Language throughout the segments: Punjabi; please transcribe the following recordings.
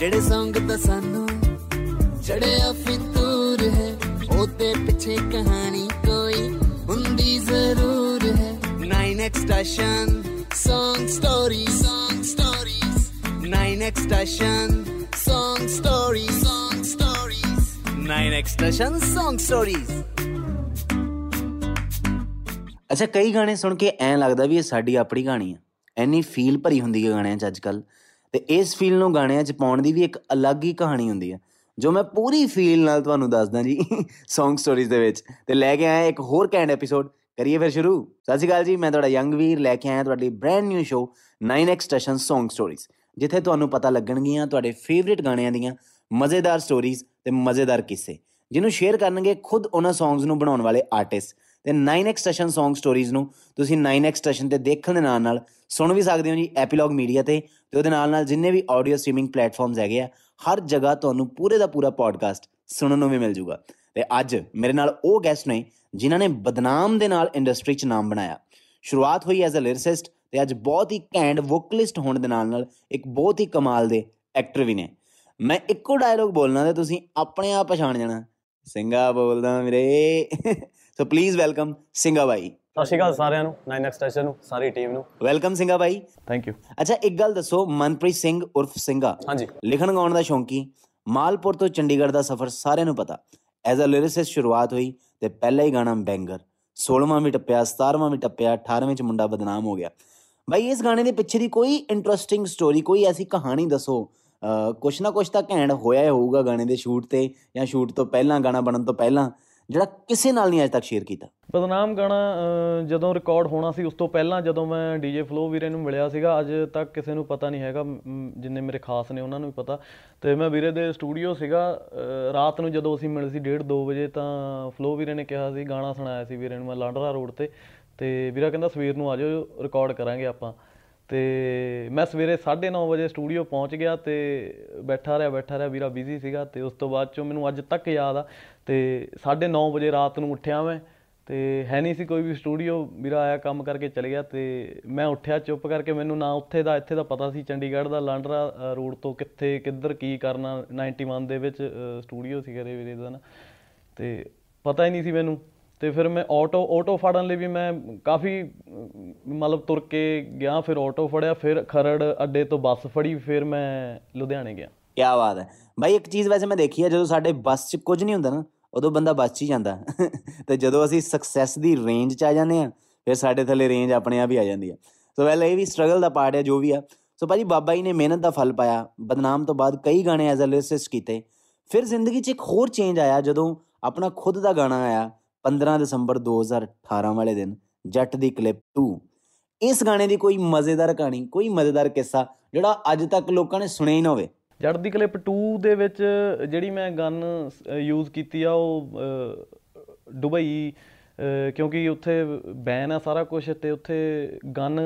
ਜਿਹੜੇ ਸੰਗ ਤਾਂ ਸਾਨੂੰ ਚੜਿਆ ਫਿਤੂਰ ਹੈ ਉਹਦੇ ਪਿੱਛੇ ਕਹਾਣੀ ਕੋਈ ਹੁੰਦੀ ਜ਼ਰੂਰ ਹੈ 9x station song stories song stories 9x station song stories song stories 9x station song stories ਅੱਛਾ ਕਈ ਗਾਣੇ ਸੁਣ ਕੇ ਐਂ ਲੱਗਦਾ ਵੀ ਇਹ ਸਾਡੀ ਆਪਣੀ ਕਹਾਣੀ ਆ ਐਨੀ ਫੀਲ ਭਰੀ ਹੁੰਦੀ ਹੈ ਗਾਣਿਆਂ 'ਚ ਅੱਜਕੱਲ ਤੇ ਇਸ ਫੀਲ ਨੂੰ ਗਾਣਿਆਂ 'ਚ ਪਾਉਣ ਦੀ ਵੀ ਇੱਕ ਅਲੱਗ ਹੀ ਕਹਾਣੀ ਹੁੰਦੀ ਹੈ ਜੋ ਮੈਂ ਪੂਰੀ ਫੀਲ ਨਾਲ ਤੁਹਾਨੂੰ ਦੱਸਦਾ ਜੀ Song Stories ਦੇ ਵਿੱਚ। ਤੇ ਲੈ ਕੇ ਆਇਆ ਇੱਕ ਹੋਰ ਕੈਂਡ ਐਪੀਸੋਡ ਕਰੀਏ ਫਿਰ ਸ਼ੁਰੂ। ਸਤਿ ਸ਼੍ਰੀ ਅਕਾਲ ਜੀ, ਮੈਂ ਤੁਹਾਡਾ ਯੰਗ ਵੀਰ ਲੈ ਕੇ ਆਇਆ ਤੁਹਾਡੀ brand new show 9x station Song Stories ਜਿੱਥੇ ਤੁਹਾਨੂੰ ਪਤਾ ਲੱਗਣਗੀਆਂ ਤੁਹਾਡੇ ਫੇਵਰਿਟ ਗਾਣਿਆਂ ਦੀਆਂ ਮਜ਼ੇਦਾਰ ਸਟੋਰੀਜ਼ ਤੇ ਮਜ਼ੇਦਾਰ ਕਿੱਸੇ, ਜਿਹਨੂੰ ਸ਼ੇਅਰ ਕਰਨਗੇ ਖੁਦ ਉਹਨਾਂ ਸੌਂਗਸ ਨੂੰ ਬਣਾਉਣ ਵਾਲੇ ਆਰਟਿਸਟ ਤੇ 9x ਸਟੇਸ਼ਨ Song Stories ਨੂੰ ਤੁਸੀਂ 9x ਸਟੇਸ਼ਨ ਤੇ ਦੇਖਣ ਦੇ ਨਾਲ ਨਾਲ ਸੁਣ ਵੀ ਸਕਦੇ ਹੋ ਜੀ ਐਪੀਲੌਗ ਮੀਡੀਆ ਤੇ ਤੇ ਉਹਦੇ ਨਾਲ ਨਾਲ ਜਿੰਨੇ ਵੀ ਆਡੀਓ ਸਟ੍ਰੀਮਿੰਗ ਪਲੇਟਫਾਰਮਸ ਹੈਗੇ ਆ, ਹਰ ਜਗ੍ਹਾ ਤੁਹਾਨੂੰ ਪੂਰੇ ਦਾ ਪੂਰਾ ਪੋਡਕਾਸਟ ਸੁਣਨ ਨੂੰ ਵੀ ਮਿਲ ਜੂਗਾ। ਤੇ ਅੱਜ ਮੇਰੇ ਨਾਲ ਉਹ ਗੈਸਟ ਨੇ ਜਿਨ੍ਹਾਂ ਨੇ ਬਦਨਾਮ ਦੇ ਨਾਲ ਇੰਡਸਟਰੀ 'ਚ ਨਾਮ ਬਣਾਇਆ। ਸ਼ੁਰੂਆਤ ਹੋਈ ਐਜ਼ ਅ ਲਿਰਿਸਿਸਟ ਤੇ ਅੱਜ ਬਹੁਤ ਹੀ ਕੈਂਡ ਵੋਕਲਿਸਟ ਹੋਣ ਦੇ ਨਾਲ ਨਾਲ ਇੱਕ ਬਹੁਤ ਹੀ ਕਮਾਲ ਦੇ ਐਕਟਰ ਵੀ ਨੇ। ਮੈਂ ਇੱਕੋ ਡਾਇਲੋਗ ਬੋਲਣਾ ਤੇ ਤੁਸੀਂ ਆਪਣੇ ਆਪ ਪਛਾਣ ਜਾਣਾ। ਸਿੰਘਾ ਬੋਲਦਾ ਵੀਰੇ। ਸੋ ਪਲੀਜ਼ ਵੈਲਕਮ ਸਿੰਘਾ ਬਾਈ ਸਤਿ ਸ਼੍ਰੀ ਅਕਾਲ ਸਾਰਿਆਂ ਨੂੰ 9x ਸਟੇਸ਼ਨ ਨੂੰ ਸਾਰੀ ਟੀਮ ਨੂੰ। ਵੈਲਕਮ ਸਿੰਘਾ ਬਾਈ ਥੈਂਕ ਯੂ ਅੱਛਾ ਇੱਕ ਗੱਲ ਦੱਸੋ ਮਨਪ੍ਰੀਤ ਸਿੰਘ ਉਰਫ ਸਿੰਘਾ ਹਾਂਜੀ। ਲਿਖਣ ਗਾਉਣ ਦਾ ਸ਼ੌਂਕੀ। ਮਾਲਪੁਰ ਤੋਂ ਚੰਡੀਗੜ੍ਹ ਦਾ ਸਫ਼ਰ ਸਾਰਿਆਂ ਨੂੰ ਪਤਾ। ਐਜ਼ ਅ ਲਿਰਿਸਿਸਟ ਸ਼ੁਰੂਆਤ ਹੋਈ ਤੇ ਪਹਿਲਾ ਹੀ ਗਾਣਾ ਬੈਂਗਰ 16ਵਾਂ ਵੀ ਟੱਪਿਆ 17ਵਾਂ ਵੀ ਟੱਪਿਆ 18ਵੇਂ ਚ ਮੁੰਡਾ ਬਦਨਾਮ ਹੋ ਗਿਆ। ਬਾਈ ਇਸ ਗਾਣੇ ਦੇ ਪਿੱਛੇ ਦੀ ਕੋਈ ਇੰਟਰਸਟਿੰਗ ਸਟੋਰੀ ਕੋਈ ਐਸੀ ਕਹਾਣੀ ਦੱਸੋ? ਕੁਛ ਨਾ ਕੁਛ ਤਾਂ ਘੈਂਟ ਹੋਇਆ ਹੀ ਹੋਊਗਾ ਗਾਣੇ ਦੇ ਸ਼ੂਟ ਤੇ ਜਾਂ ਸ਼ੂਟ ਤੋਂ ਪਹਿਲਾਂ ਗਾਣਾ ਬਣਨ ਤੋਂ ਪਹਿਲਾਂ। ਜਿਹੜਾ ਕਿਸੇ ਨਾਲ ਨਹੀਂ ਅਜੇ ਤੱਕ ਸ਼ੇਅਰ ਕੀਤਾ। ਬਦਨਾਮ ਗਾਣਾ ਅਹ, ਜਦੋਂ ਰਿਕਾਰਡ ਹੋਣਾ ਸੀ ਉਸ ਤੋਂ ਪਹਿਲਾਂ ਜਦੋਂ ਮੈਂ ਡੀਜੇ ਫਲੋ ਵੀਰੇ ਨੂੰ ਮਿਲਿਆ ਸੀਗਾ ਅੱਜ ਤੱਕ ਕਿਸੇ ਨੂੰ ਪਤਾ ਨਹੀਂ ਹੈਗਾ ਮ, ਜਿੰਨੇ ਮੇਰੇ ਖਾਸ ਨੇ ਉਹਨਾਂ ਨੂੰ ਵੀ ਪਤਾ। ਤੇ ਮੈਂ ਵੀਰੇ ਦੇ ਸਟੂਡੀਓ ਸੀਗਾ ਅਹ, ਰਾਤ ਨੂੰ ਜਦੋਂ ਅਸੀਂ ਮਿਲੇ ਸੀ 1:30 2 ਵਜੇ ਤਾਂ ਫਲੋ ਵੀਰੇ ਨੇ ਕਿਹਾ ਸੀ ਗਾਣਾ ਸੁਣਾਇਆ ਸੀ ਵੀਰੇ ਨੂੰ ਮੈਂ ਲਾਂਡਰਾ ਰੋਡ ਤੇ। ਤੇ ਵੀਰਾ ਕਹਿੰਦਾ ਸਵੇਰ ਨੂੰ ਆ ਜਾਓ ਰਿਕਾਰਡ ਕਰਾਂਗੇ ਆਪਾਂ। ਤੇ ਮੈਂ ਸਵੇਰੇ 9:30 ਵਜੇ ਸਟੂਡੀਓ ਪਹੁੰਚ ਗਿਆ ਤੇ ਬੈਠਾ ਰਿਹਾ ਬੈਠਾ ਰਿਹਾ, ਵੀਰਾ ਬਿਜ਼ੀ ਸੀਗਾ ਤੇ ਉਸ ਤੋਂ ਬਾਅਦ ਚੋਂ ਮੈਨੂੰ ਅੱਜ ਤੱਕ ਯਾਦ ਆ ਤੇ 9:30 ਵਜੇ ਰਾਤ ਨੂੰ ਉੱਠਿਆ ਮੈਂ ਤੇ ਹੈ ਨਹੀਂ ਸੀ ਕੋਈ ਵੀ ਸਟੂਡੀਓ, ਵੀਰਾ ਆਇਆ ਕੰਮ ਕਰਕੇ ਚਲੇ ਗਿਆ ਤੇ ਮੈਂ ਉੱਠਿਆ ਚੁੱਪ ਕਰਕੇ ਮੈਨੂੰ ਨਾ ਉੱਥੇ ਦਾ, ਇੱਥੇ ਦਾ ਪਤਾ ਸੀ ਚੰਡੀਗੜ੍ਹ ਦਾ ਲਾਂਡਰਾ ਰੋਡ ਤੋਂ ਕਿੱਥੇ, ਕਿੱਧਰ ਕੀ ਕਰਨਾ 91 ਦੇ ਵਿੱਚ ਸਟੂਡੀਓ ਸੀ ਕਰੇ ਵੀਰੇ ਦਾ ਨਾ ਤੇ ਪਤਾ ਹੀ ਨਹੀਂ ਸੀ ਮੈਨੂੰ ਤੇ ਫਿਰ ਮੈਂ ਆਟੋ ਆਟੋ ਫੜਨ ਲਈ ਵੀ ਮੈਂ ਕਾਫੀ ਅਮ, ਮਤਲਬ ਤੁਰ ਕੇ ਗਿਆ ਫਿਰ ਆਟੋ ਫੜਿਆ ਫਿਰ ਖਰੜ ਅੱਡੇ ਤੋਂ ਬੱਸ ਫੜੀ ਫਿਰ ਮੈਂ ਲੁਧਿਆਣੇ ਗਿਆ। ਕੀ ਬਾਤ ਹੈ। ਬਾਈ ਇੱਕ ਚੀਜ਼ ਵੈਸੇ ਮੈਂ ਦੇਖੀ ਹੈ ਜਦੋਂ ਸਾਡੇ ਬੱਸ 'ਚ ਕੁਝ ਨਹੀਂ ਹੁੰਦਾ ਨਾ ਉਦੋਂ ਬੰਦਾ ਬੱਸ 'ਚ ਹੀ ਜਾਂਦਾ। ਤੇ ਜਦੋਂ ਅਸੀਂ ਸਕਸੈਸ ਦੀ ਰੇਂਜ 'ਚ ਆ ਜਾਂਦੇ ਆ ਫਿਰ ਸਾਡੇ ਥੱਲੇ ਰੇਂਜ ਆਪਣੇ ਆਪ ਹੀ ਆ ਜਾਂਦੀ ਹੈ ਸੋ ਵੈਲ ਇਹ ਵੀ ਸਟਰਗਲ ਦਾ ਪਾਰਟ ਹੈ ਜੋ ਵੀ ਆ। ਸੋ ਭਾਜੀ ਬਾਬਾ ਜੀ ਨੇ ਮਿਹਨਤ ਦਾ ਫਲ ਪਾਇਆ ਬਦਨਾਮ ਤੋਂ ਬਾਅਦ ਕਈ ਗਾਣੇ ਐਜ਼ ਅ ਲਿਰਿਸਟ ਕੀਤੇ। ਫਿਰ ਜ਼ਿੰਦਗੀ 'ਚ ਇੱਕ ਹੋਰ ਚੇਂਜ ਆਇਆ ਜਦੋਂ ਆਪਣਾ ਖੁਦ ਦਾ ਗਾਣਾ ਆਇਆ 15 ਦਸੰਬਰ 2018 ਵਾਲੇ ਦਿਨ ਜੱਟ ਦੀ ਕਲਿੱਪ 2 ਇਸ ਗਾਣੇ ਦੀ ਕੋਈ ਮਜ਼ੇਦਾਰ ਕਹਾਣੀ ਕੋਈ ਮਜ਼ੇਦਾਰ ਕਿੱਸਾ ਜਿਹੜਾ ਅੱਜ ਤੱਕ ਲੋਕਾਂ ਨੇ ਸੁਣਿਆ ਹੀ ਨਾ ਹੋਵੇ। ਜੜ ਦੀ ਕਲਿੱਪ 2 ਦੇ ਵਿੱਚ ਜਿਹੜੀ ਮੈਂ ਗਨ ਯੂਜ਼ ਕੀਤੀ ਆ ਉਹ ਅਹ, ਦੁਬਈ ਅਹ, ਕਿਉਂਕਿ ਉੱਥੇ ਬੈਨ ਆ ਸਾਰਾ ਕੁਝ ਤੇ ਉੱਥੇ ਗਨ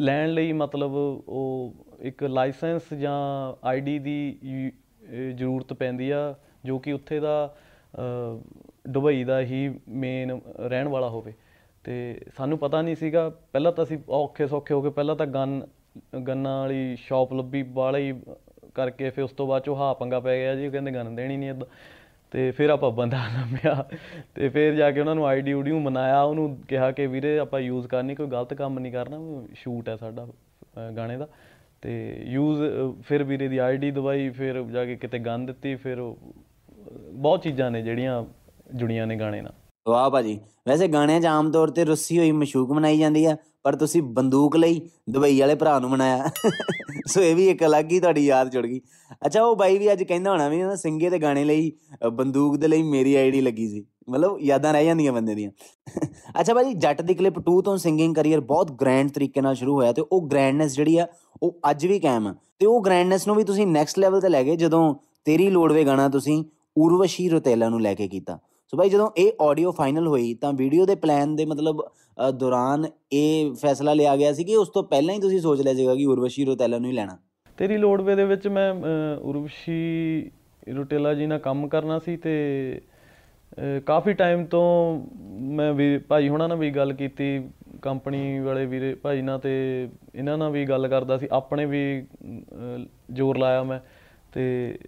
ਲੈਣ ਲਈ ਮਤਲਬ ਉਹ ਇੱਕ ਲਾਇਸੈਂਸ ਜਾਂ ਆਈਡੀ ਦੀ ਯੂ- ਅਹ, ਜ਼ਰੂਰਤ ਪੈਂਦੀ ਆ ਜੋ ਕਿ ਉੱਥੇ ਦਾ ਅਹ, ਦੁਬਈ ਦਾ ਹੀ ਮੇਨ ਰਹਿਣ ਵਾਲਾ ਹੋਵੇ। ਤੇ ਸਾਨੂੰ ਪਤਾ ਨਹੀਂ ਸੀਗਾ ਪਹਿਲਾਂ ਤਾਂ ਅਸੀਂ ਔਖੇ ਸੌਖੇ ਹੋ ਕੇ ਪਹਿਲਾਂ ਤਾਂ ਗਨ ਗੰਨਾਂ ਵਾਲੀ ਸ਼ਾਪ ਲੱਭੀ ਬਾਹਲੀ ਕਰਕੇ ਫਿਰ ਉਸ ਤੋਂ ਬਾਅਦ ਚੋਂ ਹਾ ਪੰਗਾ ਪੈ ਗਿਆ ਜੀ ਉਹ ਕਹਿੰਦੇ ਗਨ ਦੇਣੀ ਨਹੀਂ ਏਦਾਂ ਤੇ ਫਿਰ ਆਪਾਂ ਬੰਦਾ ਲੱਭਿਆ ਤੇ ਫਿਰ ਜਾ ਕੇ ਉਹਨਾਂ ਨੂੰ ਆਈਡੀ ਊਡੀ ਨੂੰ ਮਨਾਇਆ ਉਹਨੂੰ ਕਿਹਾ ਕਿ ਵੀਰੇ ਆਪਾਂ ਯੂਜ਼ ਕਰਨੀ ਕੋਈ ਗਲਤ ਕੰਮ ਨਹੀਂ ਕਰਨਾ ਸ਼ੂਟ ਹੈ ਸਾਡਾ ਅਹ ਗਾਣੇ ਦਾ। ਤੇ ਯੂਜ਼ ਫਿਰ ਵੀਰੇ ਦੀ ਆਈਡੀ ਦਵਾਈ ਫਿਰ ਜਾ ਕੇ ਕਿਤੇ ਗਨ ਦਿੱਤੀ ਫਿਰ ਉਹ, ਬਹੁਤ ਚੀਜ਼ਾਂ ਨੇ ਜਿਹੜੀਆਂ ਜੁੜੀਆਂ ਨੇ ਗਾਣੇ ਨਾਲ। ਵਾਹ ਭਾਜੀ ਵੈਸੇ ਗਾਣਿਆਂ 'ਚ ਆਮ ਤੌਰ ਤੇ ਰੁੱਸੀ ਹੋਈ ਮਸ਼ੂਕ ਮਨਾਈ ਜਾਂਦੀ ਆ ਪਰ ਤੁਸੀਂ ਬੰਦੂਕ ਲਈ ਦੁਬਈ ਵਾਲੇ ਭਰਾ ਨੂੰ ਮਨਾਇਆ। ਸੋ ਇਹ ਵੀ ਇੱਕ ਅਲੱਗ ਹੀ ਤੁਹਾਡੀ ਯਾਦ ਜੁੜ ਗਈ। ਅੱਛਾ ਉਹ ਬਾਈ ਵੀ ਅੱਜ ਕਹਿੰਦਾ ਹੋਣਾ ਵੀ ਨਾ ਸਿੰਗੇ ਦੇ ਗਾਣੇ ਲਈ ਅ, ਬੰਦੂਕ ਦੇ ਲਈ ਮੇਰੀ ਆਈਡੀ ਲੱਗੀ ਸੀ। ਮਤਲਬ ਯਾਦਾਂ ਰਹਿ ਜਾਂਦੀਆਂ ਬੰਦੇ ਦੀਆਂ। ਅੱਛਾ ਭਾਜੀ ਜੱਟ ਦੀ ਕਲਿੱਪ 2 ਤੋਂ ਸਿੰਗਿੰਗ ਕੈਰੀਅਰ ਬਹੁਤ ਗ੍ਰੈਂਡ ਤਰੀਕੇ ਨਾਲ ਸ਼ੁਰੂ ਹੋਇਆ ਤੇ ਉਹ ਗ੍ਰੈਂਡਨੈਸ ਜਿਹੜੀ ਆ ਉਹ ਅੱਜ ਵੀ ਕਾਇਮ ਆ। ਤੇ ਉਹ ਗ੍ਰੈਂਡਨੈਸ ਨੂੰ ਵੀ ਤੁਸੀਂ ਨੈਕਸਟ ਲੈਵਲ ਤੇ ਲੈ ਗਏ ਜਦੋਂ ਤੇਰੀ ਲੋੜਵੇ ਗਾਣਾ ਤੁਸੀਂ ਉਰਵਸ਼ੀ ਰੋਤੇਲਾ ਨੂੰ ਲੈ ਕੇ ਕੀਤਾ। ਸੋ ਭਾਈ ਜਦੋਂ ਇਹ ਆਡੀਓ ਫਾਈਨਲ ਹੋਈ ਤਾਂ ਵੀਡੀਓ ਦੇ ਪਲਾਨ ਦੇ ਮਤਲਬ ਅ, ਦੌਰਾਨ ਇਹ ਫੈਸਲਾ ਲਿਆ ਗਿਆ ਸੀ ਕਿ ਉਸ ਤੋਂ ਪਹਿਲਾਂ ਹੀ ਤੁਸੀਂ ਸੋਚ ਲਿਆ ਸੀਗਾ ਕਿ ਉਰਵਸ਼ੀ ਰੋਤੇਲਾ ਨੂੰ ਹੀ ਲੈਣਾ। ਤੇਰੀ ਲੋੜਵੇ ਦੇ ਵਿੱਚ ਮੈਂ ਅਹ, ਉਰਵਸ਼ੀ ਰੁਟੇਲਾ ਜੀ ਨਾਲ ਕੰਮ ਕਰਨਾ ਸੀ ਤੇ ਅਹ, ਕਾਫੀ ਟਾਈਮ ਤੋਂ ਮੈਂ ਵੀ ਭਾਈ ਹੁਣਾਂ ਨਾਲ ਵੀ ਗੱਲ ਕੀਤੀ ਕੰਪਨੀ ਵਾਲੇ ਵੀਰੇ ਭਾਈ ਨਾਲ ਤੇ ਇਹਨਾਂ ਨਾਲ ਵੀ ਗੱਲ ਕਰਦਾ ਸੀ ਆਪਣੇ ਵੀ ਜ਼ੋਰ ਲਾਇਆ ਮੈਂ ਤੇ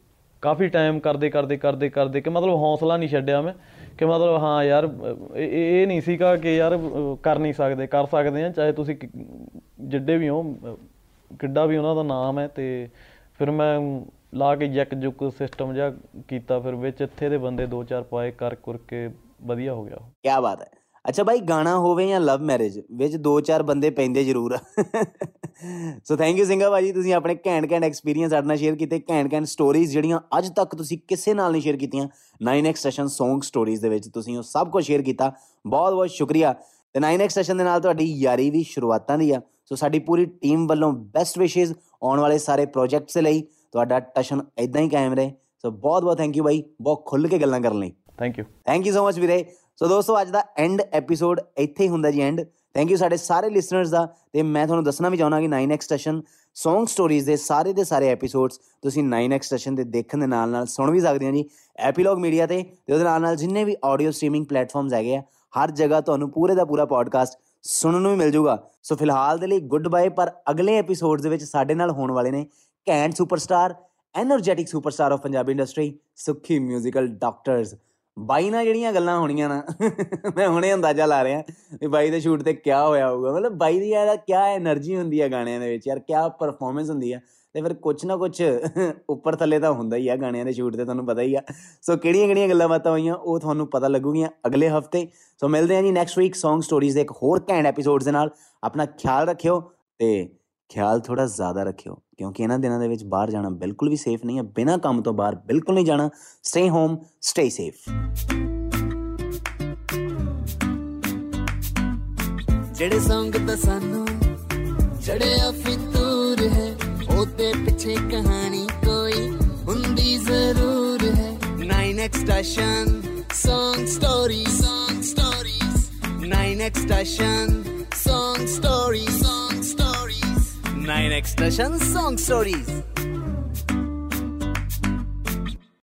ਕਾਫੀ ਟਾਈਮ ਕਰਦੇ ਕਰਦੇ ਕਰਦੇ ਕਰਦੇ ਕਿ ਮਤਲਬ ਹੌਸਲਾ ਨਹੀਂ ਛੱਡਿਆ ਮੈਂ, ਕਿ ਮਤਲਬ ਹਾਂ ਯਾਰ ਅਹ ਇਹ ਇਹ ਇਹ ਨਹੀਂ ਸੀਗਾ ਕਿ ਯਾਰ, ਅਹ, ਕਰ ਨਹੀਂ ਸਕਦੇ, ਕਰ ਸਕਦੇ ਆ ਚਾਹੇ ਤੁਸੀਂ ਕਿ- ਜਿੱਡੇ ਵੀ ਹੋ, ਅਹ, ਕਿੱਡਾ ਵੀ ਉਹਨਾਂ ਦਾ ਨਾਮ ਹੈ ਤੇ ਫਿਰ ਮੈਂ ਲਾ ਕੇ ਜੈਕ ਜੁਕ ਸਿਸਟਮ ਜਿਹਾ ਕੀਤਾ, ਫਿਰ ਵਿੱਚ ਇੱਥੇ ਦੇ ਬੰਦੇ ਦੋ ਚਾਰ ਪਾਏ, ਕਰ ਕਰ ਕੇ ਵਧੀਆ ਹੋ ਗਿਆ ਉਹ। ਕੀ ਬਾਤ ਹੈ ਅੱਛਾ ਬਾਈ, ਗਾਣਾ ਹੋਵੇ ਜਾਂ ਲਵ ਮੈਰਿਜ ਵਿੱਚ ਦੋ ਚਾਰ ਬੰਦੇ ਪੈਂਦੇ ਜ਼ਰੂਰ ਆ ਸੋ ਥੈਂਕ ਯੂ ਸਿੰਘਾ ਭਾਜੀ ਤੁਸੀਂ ਆਪਣੇ ਘੈਂਟ ਘੈਂਟ ਐਕਸਪੀਰੀਅੰਸ ਸਾਡੇ ਨਾਲ ਸ਼ੇਅਰ ਕੀਤੇ ਘੈਂਟ ਘੈਂਟ ਸਟੋਰੀਜ਼ ਜਿਹੜੀਆਂ ਅੱਜ ਤੱਕ ਤੁਸੀਂ ਕਿਸੇ ਨਾਲ ਨਹੀਂ ਸ਼ੇਅਰ ਕੀਤੀਆਂ। 9x ਸੈਸ਼ਨ Song ਸਟੋਰੀਜ਼ ਦੇ ਵਿੱਚ ਤੁਸੀਂ ਉਹ ਸਭ ਕੁਝ ਸ਼ੇਅਰ ਕੀਤਾ। ਬਹੁਤ ਬਹੁਤ ਸ਼ੁਕਰੀਆ। ਤੇ 9x ਸੈਸ਼ਨ ਦੇ ਨਾਲ ਤੁਹਾਡੀ ਯਾਰੀ ਵੀ ਸ਼ੁਰੂਆਤਾਂ ਦੀ ਆ। ਸੋ ਸਾਡੀ ਪੂਰੀ ਟੀਮ ਵੱਲੋਂ ਬੈਸਟ ਵਿਸ਼ੇਸ ਆਉਣ ਵਾਲੇ ਸਾਰੇ ਪ੍ਰੋਜੈਕਟਸ ਲਈ। ਤੁਹਾਡਾ ਟਸ਼ਨ ਇਦਾਂ ਹੀ ਕਾਇਮ ਰਹੇ। ਸੋ ਬਹੁਤ ਬਹੁਤ ਥੈਂਕ ਯੂ ਬਾਈ ਬਹੁਤ ਖੁੱਲ ਕੇ ਗੱਲਾਂ ਕਰਨ ਲਈ। Thank you thank you so much ਵੀਰੇ। ਸੋ ਦੋਸਤੋ ਅੱਜ ਦਾ ਐਂਡ ਐਪੀਸੋਡ ਇੱਥੇ ਹੀ ਹੁੰਦਾ ਜੀ ਐਂਡ ਥੈਂਕ ਯੂ ਸਾਡੇ ਸਾਰੇ ਲਿਸਨਰਸ ਦਾ ਤੇ ਮੈਂ ਤੁਹਾਨੂੰ ਦੱਸਣਾ ਵੀ ਚਾਹੁੰਦਾ ਕਿ 9x ਸਟੇਸ਼ਨ Song ਸਟੋਰੀਜ਼ ਦੇ ਸਾਰੇ ਦੇ ਸਾਰੇ ਐਪੀਸੋਡਸ ਤੁਸੀਂ 9x ਸਟੇਸ਼ਨ ਦੇ ਦੇਖਣ ਦੇ ਨਾਲ ਨਾਲ ਸੁਣ ਵੀ ਸਕਦੇ ਹੋ ਜੀ ਐਪੀਲੌਗ ਮੀਡੀਆ ਤੇ ਤੇ ਉਹਦੇ ਨਾਲ ਨਾਲ ਜਿੰਨੇ ਵੀ ਆਡੀਓ ਸਟ੍ਰੀਮਿੰਗ ਪਲੇਟਫਾਰਮਸ ਹੈਗੇ ਆ, ਹਰ ਜਗ੍ਹਾ ਤੁਹਾਨੂੰ ਪੂਰੇ ਦਾ ਪੂਰਾ ਪੋਡਕਾਸਟ ਸੁਣਨ ਨੂੰ ਵੀ ਮਿਲ ਜਾਊਗਾ ਸੋ ਫਿਲਹਾਲ ਦੇ ਲਈ ਗੁੱਡ ਬਾਏ ਪਰ ਅਗਲੇ ਐਪੀਸੋਡਸ ਦੇ ਵਿੱਚ ਸਾਡੇ ਨਾਲ ਹੋਣ ਵਾਲੇ ਨੇ cantt superstar energetic superstar of Punjabi industry Sukhe musical doctors ਬਾਈ ਨਾਲ ਜਿਹੜੀਆਂ ਗੱਲਾਂ ਹੋਣੀਆਂ ਨਾ, ਮੈਂ ਹੁਣੇ ਅੰਦਾਜ਼ਾ ਲਾ ਰਿਹਾ। ਵੀ ਬਾਈ ਦੇ ਸ਼ੂਟ ਤੇ ਕੀ ਹੋਇਆ ਹੋਊਗਾ। ਮਤਲਬ ਬਾਈ ਦੀ ਯਾਰ ਕੀ એનર્ਜੀ ਹੁੰਦੀ ਹੈ ਗਾਣਿਆਂ ਦੇ ਵਿੱਚ ਯਾਰ ਕੀ ਪਰਫਾਰਮੈਂਸ ਹੁੰਦੀ ਹੈ ਤੇ ਫਿਰ ਕੁਝ ਨਾ ਕੁਝ ਉੱਪਰ ਥੱਲੇ ਤਾਂ ਹੁੰਦਾ ਹੀ ਆ ਗਾਣਿਆਂ ਦੇ ਸ਼ੂਟ ਤੇ, ਤੁਹਾਨੂੰ ਪਤਾ ਹੀ ਆ। ਸੋ ਕਿਹੜੀਆਂ ਕਿਹੜੀਆਂ ਗੱਲਾਂ ਬਾਤਾਂ ਹੋਈਆਂ, ਉਹ ਤੁਹਾਨੂੰ ਪਤਾ ਲੱਗੂਗੀਆਂ ਅਗਲੇ ਹਫ਼ਤੇ। ਸੋ ਮਿਲਦੇ ਹਾਂ ਜੀ ਨੈਕਸਟ ਵੀਕ Song Stories ਦੇ ਇੱਕ ਹੋਰ ਘੈਂਟ ਐਪੀਸੋਡਸ ਦੇ ਨਾਲ। ਆਪਣਾ ਖਿਆਲ ਰੱਖਿਓ ਤੇ ਖਿਆਲ ਥੋੜਾ ਜ਼ਿਆਦਾ ਰੱਖਿਓ, ਕਿਉਂਕਿ ਇਹਨਾਂ ਦਿਨਾਂ ਦੇ ਵਿੱਚ ਬਾਹਰ ਜਾਣਾ ਬਿਲਕੁਲ ਵੀ ਸੇਫ ਨਹੀਂ ਹੈ ਬਿਨਾਂ ਕੰਮ ਤੋਂ ਬਾਹਰ ਬਿਲਕੁਲ ਨਹੀਂ ਜਾਣਾ। ਸਟੇ ਹੋਮ ਸਟੇ ਸੇਫ ਜਿਹੜੇ ਸੰਗ ਤਾਂ ਸਾਨੂੰ ਚੜਿਆ ਫਿਤੂਰ ਹੈ ਉਹਦੇ ਪਿੱਛੇ ਕਹਾਣੀ ਕੋਈ ਹੁੰਦੀ ਜ਼ਰੂਰ ਹੈ 9x station Song Stories Song Stories 9x station Song Stories Song Stories 9x station Song Stories